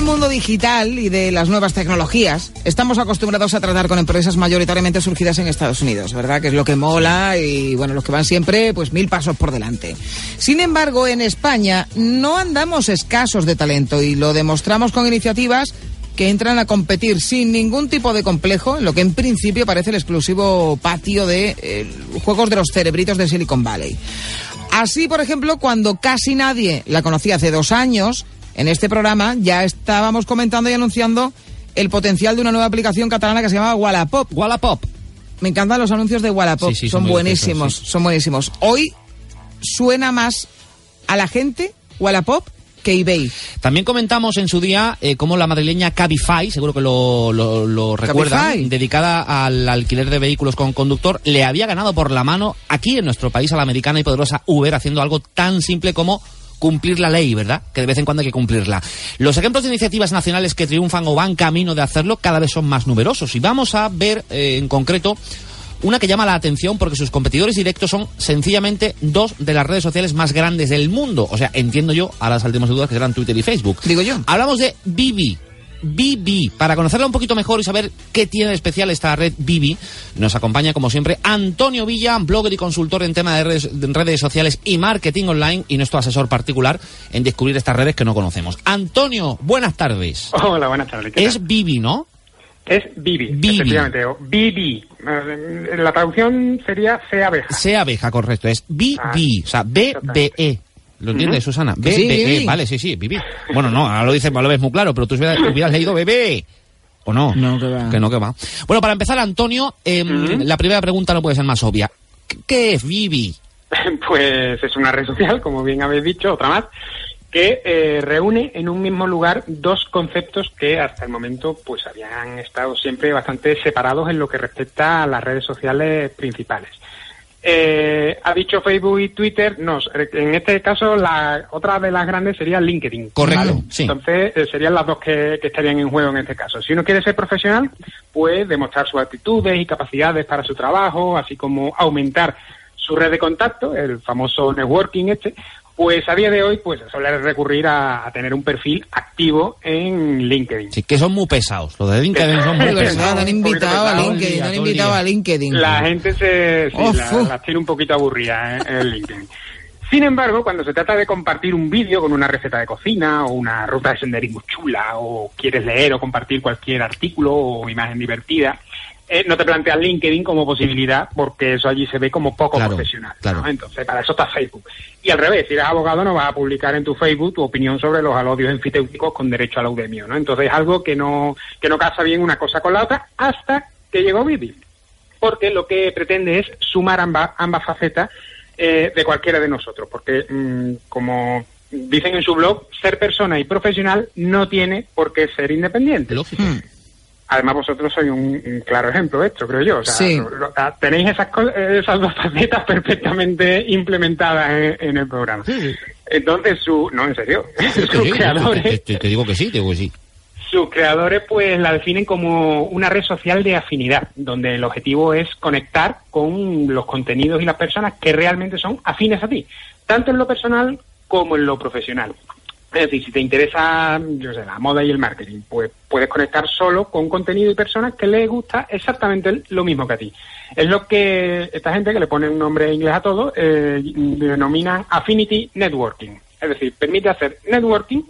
Del mundo digital y de las nuevas tecnologías, estamos acostumbrados a tratar con empresas mayoritariamente surgidas en Estados Unidos, ¿verdad? Que es lo que mola y, bueno, los que van siempre, pues mil pasos por delante. Sin embargo, en España no andamos escasos de talento y lo demostramos con iniciativas que entran a competir sin ningún tipo de complejo en lo que en principio parece el exclusivo patio de eh, juegos de los cerebritos de Silicon Valley. Así, por ejemplo, cuando casi nadie la conocía hace dos años, en este programa ya estábamos comentando y anunciando el potencial de una nueva aplicación catalana que se llama Wallapop. Wallapop. Me encantan los anuncios de Wallapop. Sí, sí, son buenísimos, graciosos, sí. son buenísimos. Hoy suena más a la gente Wallapop que eBay. También comentamos en su día eh, cómo la madrileña Cabify, seguro que lo, lo, lo recuerdan, Cabify. dedicada al alquiler de vehículos con conductor, le había ganado por la mano aquí en nuestro país a la americana y poderosa Uber haciendo algo tan simple como cumplir la ley, ¿verdad? Que de vez en cuando hay que cumplirla. Los ejemplos de iniciativas nacionales que triunfan o van camino de hacerlo cada vez son más numerosos y vamos a ver eh, en concreto una que llama la atención porque sus competidores directos son sencillamente dos de las redes sociales más grandes del mundo. O sea, entiendo yo, ahora saldremos de dudas que serán Twitter y Facebook. Digo yo. Hablamos de Bibi. Bibi. Para conocerla un poquito mejor y saber qué tiene de especial esta red Bibi, nos acompaña como siempre Antonio Villa, blogger y consultor en tema de redes, de redes sociales y marketing online y nuestro asesor particular en descubrir estas redes que no conocemos. Antonio, buenas tardes. Hola, buenas tardes. ¿qué Es? Bibi, ¿no? Es Bibi, Bibi. efectivamente. o Bibi. La traducción sería C abeja. C abeja, correcto. Es Bibi, o sea, B-B-E. ¿Lo entiendes, Susana? Sí, Bibi. vale, sí, sí, Bibi. Bueno, no, ahora lo dices, lo ves muy claro, pero tú hubieras, hubieras leído bebé. ¿O no? No, que va. Que no, que va. Bueno, para empezar, Antonio, em, la primera pregunta no puede ser más obvia. ¿Qué- ¿Qué es Bibi? Pues es una red social, como bien habéis dicho, otra más, que eh, reúne en un mismo lugar dos conceptos que hasta el momento pues habían estado siempre bastante separados en lo que respecta a las redes sociales principales. Eh, ha dicho Facebook y Twitter, no, en este caso la otra de las grandes sería LinkedIn. Correcto, sí. Entonces eh, serían las dos que, que estarían en juego en este caso. Si uno quiere ser profesional, pues demostrar sus actitudes y capacidades para su trabajo, así como aumentar su red de contacto, el famoso networking este, pues a día de hoy pues suele recurrir a, a tener un perfil activo en LinkedIn. Sí, que son muy pesados. Los de LinkedIn son muy pesados. no han invitado a. LinkedIn, han invitado a LinkedIn. La gente se sí, Oh, la- tiene un poquito aburridas ¿eh? en LinkedIn. Sin embargo, cuando se trata de compartir un vídeo con una receta de cocina o una ruta de senderismo chula o quieres leer o compartir cualquier artículo o imagen divertida, eh, no te planteas LinkedIn como posibilidad porque eso allí se ve como poco Claro, profesional. ¿no? claro. Entonces, para eso está Facebook. Y al revés, si eres abogado no vas a publicar en tu Facebook tu opinión sobre los alodios enfiteuticos con derecho al laudemio, ¿no? Entonces es algo que no, que no casa bien una cosa con la otra hasta que llegó Bibi porque lo que pretende es sumar ambas, ambas facetas eh, de cualquiera de nosotros, porque mm, como dicen en su blog, ser persona y profesional no tiene por qué ser independiente. Lógico. Además vosotros sois un, un claro ejemplo de esto, creo yo. O sea, Sí. lo- lo- ah, tenéis esas, co- esas dos facetas perfectamente implementadas en, en el programa. Entonces, su, no, en serio, Sí, sus sí, creadores te, te- te digo que sí, te digo que sí. sus creadores pues la definen como una red social de afinidad, donde el objetivo es conectar con los contenidos y las personas que realmente son afines a ti, tanto en lo personal como en lo profesional. Es decir, si te interesa, yo sé, la moda y el marketing, pues puedes conectar solo con contenido y personas que les gusta exactamente lo mismo que a ti. Es lo que esta gente, que le pone un nombre inglés a todo, eh, denominan Affinity Networking. Es decir, permite hacer networking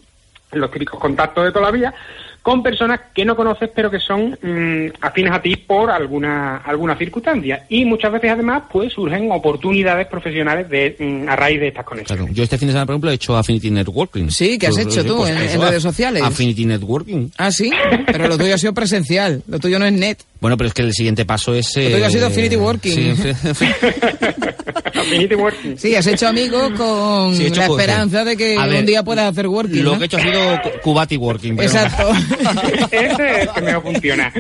los típicos contactos de toda la vida, con personas que no conoces pero que son mm, afines a ti por alguna alguna circunstancia y muchas veces además pues surgen oportunidades profesionales de mm, a raíz de estas conexiones. Claro. Yo este fin de semana, por ejemplo, he hecho Affinity Networking. Sí, ¿qué has Pues, hecho sí, tú pues en, en redes sociales? Affinity Networking. Ah, sí, pero lo tuyo ha sido presencial, lo tuyo no es net. Bueno, pero es que el siguiente paso es... Tuyo ha sido Affinity Working. sí, Affinity Working. Sí, has hecho amigos con Sí, he hecho la esperanza de que ver, un día puedas hacer working. Lo ¿no? que he hecho ha sido cu- Cubati Working. pero- Exacto. Ese es el que mejor funciona.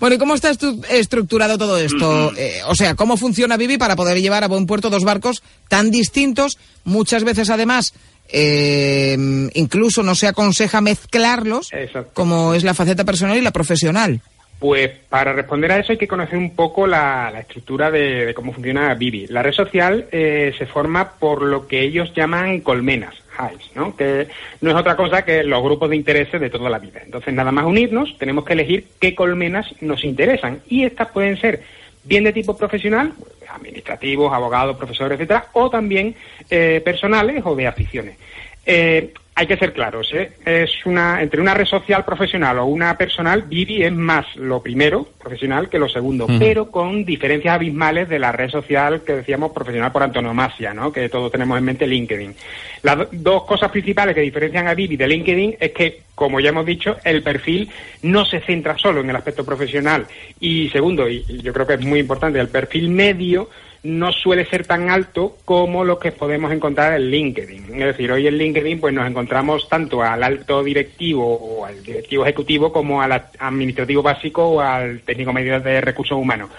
Bueno, ¿y cómo está estu- estructurado todo esto? Eh, o sea, ¿cómo funciona Vivi para poder llevar a buen puerto dos barcos tan distintos? Muchas veces, además, eh, incluso no se aconseja mezclarlos, Exacto. como es la faceta personal y la profesional. Pues para responder a eso hay que conocer un poco la, la estructura de, de cómo funciona Vivi. La red social eh, se forma por lo que ellos llaman colmenas, hives, ¿no? que no es otra cosa que los grupos de intereses de toda la vida. Entonces, nada más unirnos, tenemos que elegir qué colmenas nos interesan. Y estas pueden ser bien de tipo profesional, administrativos, abogados, profesores, etcétera, o también eh, personales o de aficiones. Eh, hay que ser claros, ¿eh? es una entre una red social profesional o una personal, Vivi es más lo primero profesional que lo segundo, pero con diferencias abismales de la red social que decíamos profesional por antonomasia, ¿no? que todos tenemos en mente LinkedIn. Las do- dos cosas principales que diferencian a Vivi de LinkedIn es que, como ya hemos dicho, el perfil no se centra solo en el aspecto profesional y segundo, y yo creo que es muy importante, el perfil medio no suele ser tan alto como lo que podemos encontrar en LinkedIn. Es decir, hoy en LinkedIn pues nos encontramos tanto al alto directivo o al directivo ejecutivo como al administrativo básico o al técnico medio de recursos humanos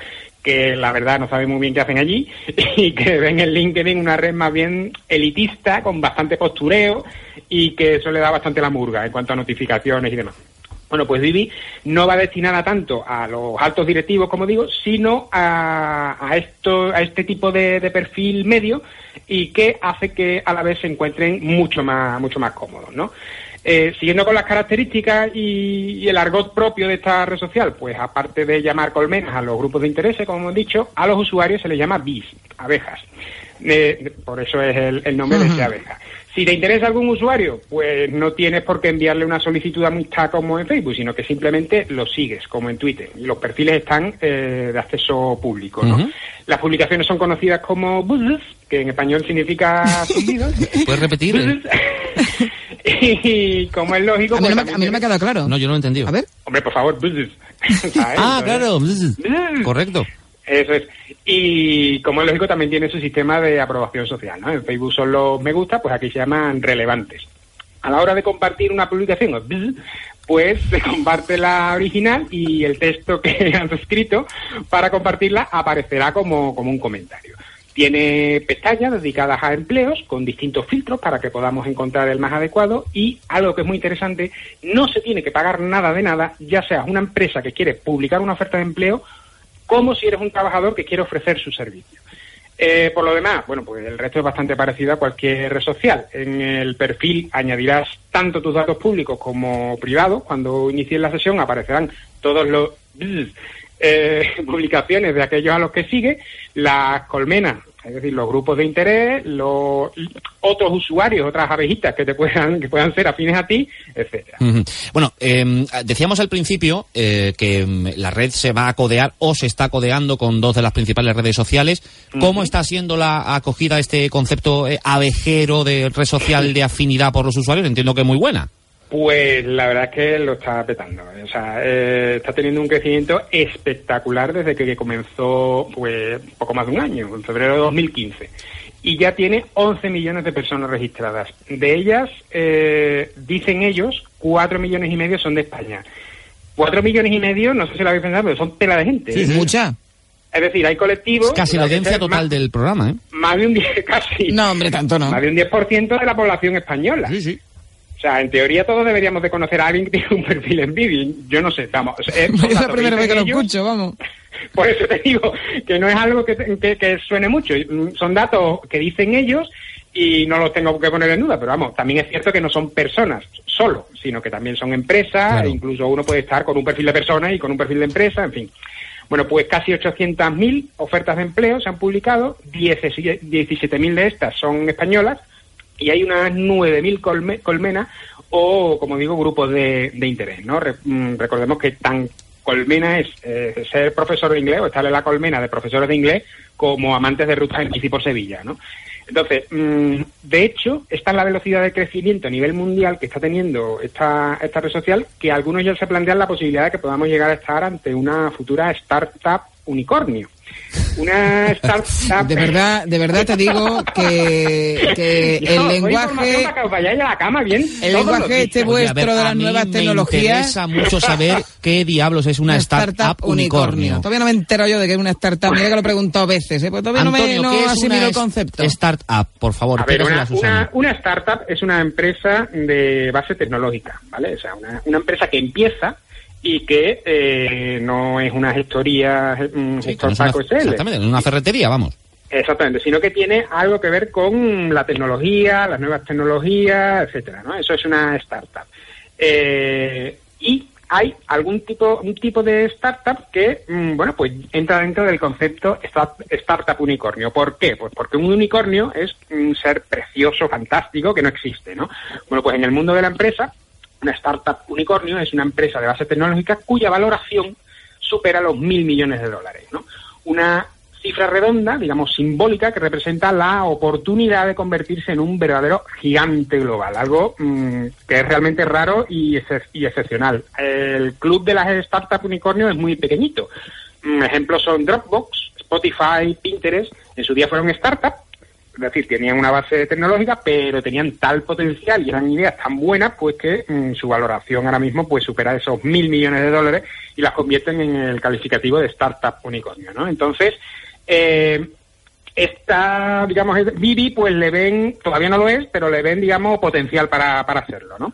que la verdad no saben muy bien qué hacen allí y que ven en LinkedIn una red más bien elitista con bastante postureo y que eso le da bastante la murga en cuanto a notificaciones y demás. Bueno, pues Vivi no va destinada tanto a los altos directivos, como digo, sino a, a esto, a este tipo de, de perfil medio y que hace que a la vez se encuentren mucho más, mucho más cómodos, ¿no? Eh, siguiendo con las características y, y el argot propio de esta red social, pues aparte de llamar colmenas a los grupos de interés, como hemos dicho, a los usuarios se les llama bis, abejas. Eh, por eso es el, el nombre de ese abeja. Si te interesa algún usuario, pues no tienes por qué enviarle una solicitud de amistad como en Facebook, sino que simplemente lo sigues, como en Twitter. Y los perfiles están eh, de acceso público, ¿no? Las publicaciones son conocidas como buzzes, que en español significa zumbidos. ¿Puedes repetir? Y como es lógico... A mí, pues no me, también a mí no me ha quedado claro. No, yo no lo he entendido. A ver. Hombre, por favor, buzzes. ¿Sabes? Ah, claro. Correcto. Eso es. Y como es lógico, también tiene su sistema de aprobación social. ¿no? En Facebook son los me gusta, pues aquí se llaman relevantes. A la hora de compartir una publicación, pues se comparte la original y el texto que has escrito para compartirla aparecerá como, como un comentario. Tiene pestañas dedicadas a empleos con distintos filtros para que podamos encontrar el más adecuado y algo que es muy interesante, no se tiene que pagar nada de nada, ya sea una empresa que quiere publicar una oferta de empleo como si eres un trabajador que quiere ofrecer su servicio. Eh, por lo demás, bueno, pues el resto es bastante parecido a cualquier red social. En el perfil añadirás tanto tus datos públicos como privados. Cuando inicies la sesión aparecerán todos los eh, publicaciones de aquellos a los que sigue, las colmenas, es decir, los grupos de interés, los otros usuarios, otras abejitas que te puedan que puedan ser afines a ti, etcétera. Bueno, eh, decíamos al principio eh, que mm, la red se va a codear o se está codeando con dos de las principales redes sociales. ¿Cómo está siendo la acogida este concepto eh, abejero de red social de afinidad por los usuarios? Entiendo que muy buena. Pues la verdad es que lo está petando. ¿eh? O sea, eh, está teniendo un crecimiento espectacular desde que comenzó, pues, poco más de un año, en febrero de 2015. Y ya tiene 11 millones de personas registradas. De ellas, eh, dicen ellos, 4 millones y medio son de España. 4 millones y medio, no sé si lo habéis pensado, pero son tela de gente. ¿eh? Mucha. Es decir, hay colectivos... Es casi la audiencia total más, del programa, ¿eh? Más de un 10, casi. No, hombre, tanto no. Más de un 10% de la población española. sí. O sea, en teoría todos deberíamos de conocer a alguien que tiene un perfil en Vivi. Yo no sé, vamos. Es la primera vez que lo escucho, vamos. Por eso te digo que no es algo que, que, que suene mucho. Mm, Son datos que dicen ellos y no los tengo que poner en duda. Pero vamos, también es cierto que no son personas solo, sino que también son empresas. Claro. e incluso uno puede estar con un perfil de persona y con un perfil de empresa, en fin. Bueno, pues casi 800.000 ofertas de empleo se han publicado, 17.000 de estas son españolas y hay unas 9.000 colme colmenas o, como digo, grupos de, de interés. ¿no? Re mm, recordemos que tan colmena es eh, ser profesor de inglés o estar en la colmena de profesores de inglés como amantes de rutas en bici por Sevilla. ¿no? Entonces, mmm, de hecho, esta es la velocidad de crecimiento a nivel mundial que está teniendo esta, esta red social, que algunos ya se plantean la posibilidad de que podamos llegar a estar ante una futura startup unicornio. Una startup. De verdad, de verdad te digo que, que Yo, el lenguaje, para que os vayáis a la cama bien. el lenguaje este a ver, vuestro de a las mí nuevas Me tecnologías. interesa mucho saber qué diablos es una, startup, unicornio. Todavía no me entero yo de que es una startup. Mira que lo he preguntado veces, ¿eh? Pues todavía Antonio, no ¿qué me no es asimilo una el concepto. startup? Por favor, A ver, una, a una, una startup es una empresa de base tecnológica, ¿vale? O sea, una, una empresa que empieza y que eh, no es una gestoría, un Sí, gestor es una- Paco SL. exactamente, en una ferretería, vamos. Exactamente, sino que tiene algo que ver con la tecnología, las nuevas tecnologías, etcétera, ¿no? Eso es una startup. Eh, y hay algún tipo, un tipo de startup que, mm, bueno, pues entra dentro del concepto sta- startup unicornio. ¿Por qué? Pues porque un unicornio es un ser precioso, fantástico, que no existe, ¿no? Bueno, pues en el mundo de la empresa, una startup unicornio es una empresa de base tecnológica cuya valoración supera los mil millones de dólares, ¿no? Una cifra redonda, digamos simbólica, que representa la oportunidad de convertirse en un verdadero gigante global, algo mm, que es realmente raro y, y excepcional. El club de las startups unicornio es muy pequeñito. Mm, ejemplos son Dropbox, Spotify, Pinterest. En su día fueron startups, es decir, tenían una base tecnológica, pero tenían tal potencial y eran ideas tan buenas, pues que mm, su valoración ahora mismo pues supera esos mil millones de dólares y las convierten en el calificativo de startup unicornio, ¿no? Entonces, eh, esta, digamos, Vivi, pues le ven, todavía no lo es, pero le ven, digamos, potencial para, para hacerlo, ¿no?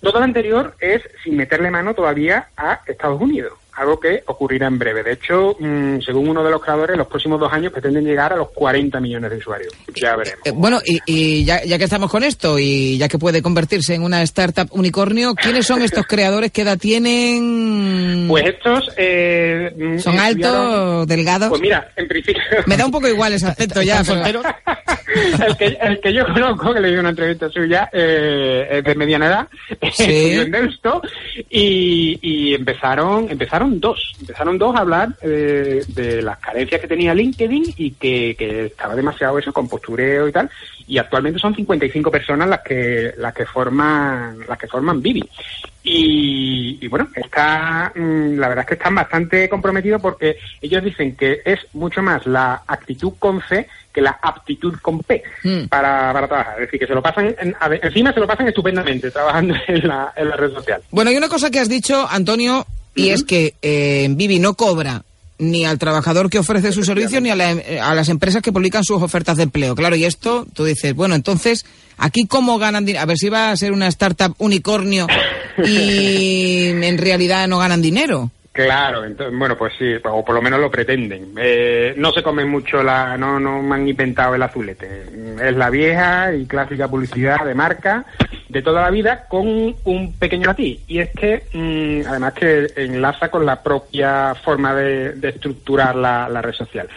Todo lo anterior es sin meterle mano todavía a Estados Unidos, algo que ocurrirá en breve. De hecho, mm, según uno de los creadores, los próximos dos años pretenden llegar a los 40 millones de usuarios. Ya veremos. Eh, bueno, y, y ya, ya que estamos con esto y ya que puede convertirse en una startup unicornio, ¿quiénes son estos creadores? ¿Qué edad tienen? Pues estos... eh, mm, ¿Son altos, delgados? Pues mira, en principio... Me da un poco igual ese aspecto ya. ¿Están pero- el, que, el que yo conozco, que le di una entrevista suya, eh, es de mediana edad, Sí. en Deusto, y, y empezaron empezaron dos, empezaron dos a hablar eh, de las carencias que tenía LinkedIn y que, que estaba demasiado eso con postureo y tal, y actualmente son 55 personas las que las que forman las que forman Vivi. Y, y bueno, está, mm, la verdad es que están bastante comprometidos porque ellos dicen que es mucho más la actitud con C que la aptitud con P Mm. para, para trabajar. Es decir, que se lo pasan, en- encima se lo pasan estupendamente trabajando en la, en la red social. Bueno, hay una cosa que has dicho, Antonio, y es que eh, Vivi no cobra ni al trabajador que ofrece su servicio ni a, la- eh, a las empresas que publican sus ofertas de empleo. Claro, y esto, tú dices, bueno, entonces, ¿aquí cómo ganan dinero? A ver si va a ser una startup unicornio y en realidad no ganan dinero. Claro, entonces, bueno, pues sí, o por lo menos lo pretenden. Eh, no se comen mucho la, no, no me han inventado el azulete. Es la vieja y clásica publicidad de marca de toda la vida con un pequeño matiz. Y es que, mm, además que enlaza con la propia forma de, de estructurar la, la red social.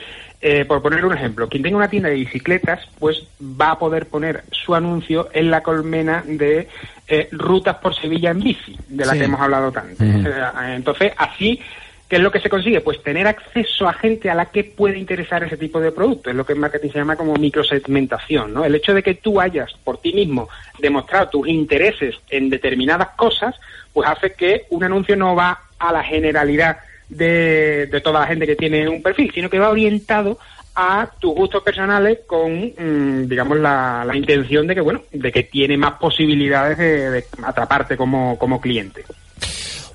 Eh, por poner un ejemplo, quien tenga una tienda de bicicletas, pues va a poder poner su anuncio en la colmena de eh, rutas por Sevilla en bici, de la Sí. que hemos hablado tanto. Eh, entonces, así, ¿qué es lo que se consigue? Pues tener acceso a gente a la que puede interesar ese tipo de producto. Es lo que en marketing se llama como microsegmentación, ¿no? El hecho de que tú hayas por ti mismo demostrado tus intereses en determinadas cosas, pues hace que un anuncio no va a la generalidad de, de toda la gente que tiene un perfil, sino que va orientado a tus gustos personales con, mm, digamos, la, la intención de que, bueno, de que tiene más posibilidades de, de atraparte como, como cliente.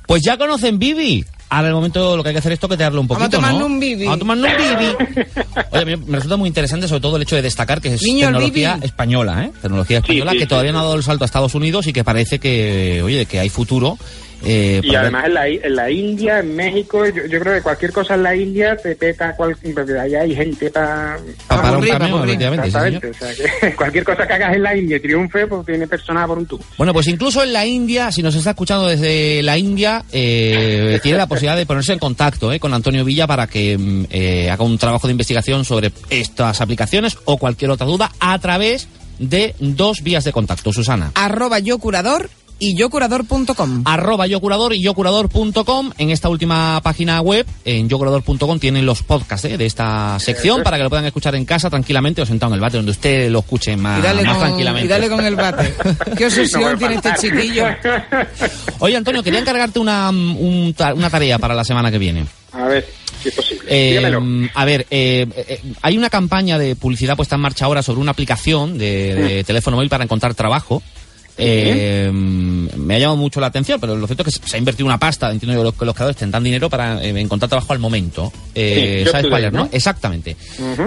Pues ya conocen Vivi. Ahora el momento lo que hay que hacer es toquetearlo un Vamos a poquito, tomarnos ¿no? un Bibi. Vamos a tomarnos un Bibi. Oye, me, me resulta muy interesante sobre todo el hecho de destacar que es Niño, tecnología Bibi. española, ¿eh? Tecnología española sí, que sí, todavía sí. no ha dado el salto a Estados Unidos y que parece que, oye, que hay futuro. Eh, Y además en la, en la India, en México, yo, yo creo que cualquier cosa en la India te peta, cual, porque allá hay gente para... para, para un camión. Exactamente, o sea que cualquier cosa que hagas en la India y triunfe, pues tiene personas por un tubo. Bueno, pues incluso en la India, si nos está escuchando desde la India, eh, tiene la posibilidad de ponerse en contacto eh, con Antonio Villa para que mm, eh, haga un trabajo de investigación sobre estas aplicaciones o cualquier otra duda a través de dos vías de contacto, Susana. Arroba yo curador y yocurador.com. Arroba yocurador y yocurador.com. En esta última página web, en yocurador.com, tienen los podcasts ¿eh? de esta sección para que lo puedan escuchar en casa tranquilamente o sentado en el bate, donde usted lo escuche más, Y dale, más con, tranquilamente. y dale con el bate. ¿Qué obsesión No tiene este chiquillo? Oye, Antonio, quería encargarte una, un una tarea para la semana que viene. A ver, si es posible. Eh, a ver, eh, eh, hay una campaña de publicidad puesta en marcha ahora sobre una aplicación de, Mm. de teléfono móvil para encontrar trabajo. Eh, me ha llamado mucho la atención, pero lo cierto es que se ha invertido una pasta, entiendo yo, que los creadores tendrán dinero para eh, encontrar trabajo al momento. Eh, Sí, ¿Sabes cuál es. Exactamente.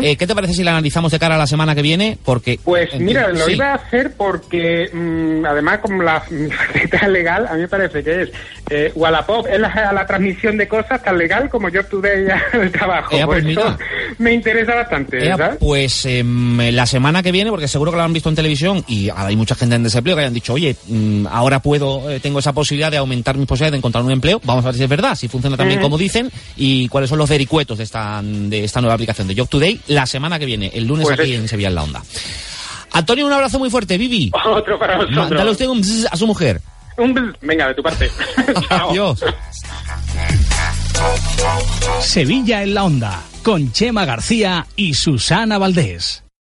Eh, ¿Qué te parece si la analizamos de cara a la semana que viene? Porque Pues mira, lo sí. iba a hacer porque, mm, además, como la faceta legal, a mí me parece que es Wallapop es la, la transmisión de cosas tan legal como Job Today el trabajo. Por pues eso me interesa bastante, ¿sabes? pues em, la semana que viene, porque seguro que lo han visto en televisión y hay mucha gente en desempleo que hayan dicho, oye, mm, ahora puedo, eh, tengo esa posibilidad de aumentar mis posibilidades de encontrar un empleo. Vamos a ver si es verdad, si funciona también como dicen y cuáles son los vericuetos de esta, de esta nueva aplicación de Job Today la semana que viene, el lunes Pues aquí en Sevilla en la Onda. Antonio, un abrazo muy fuerte, Vivi. Otro para vosotros. Dale usted un bzz a su mujer. Un bzz. Venga, de tu parte. Adiós. Sevilla en la onda, con Chema García y Susana Valdés.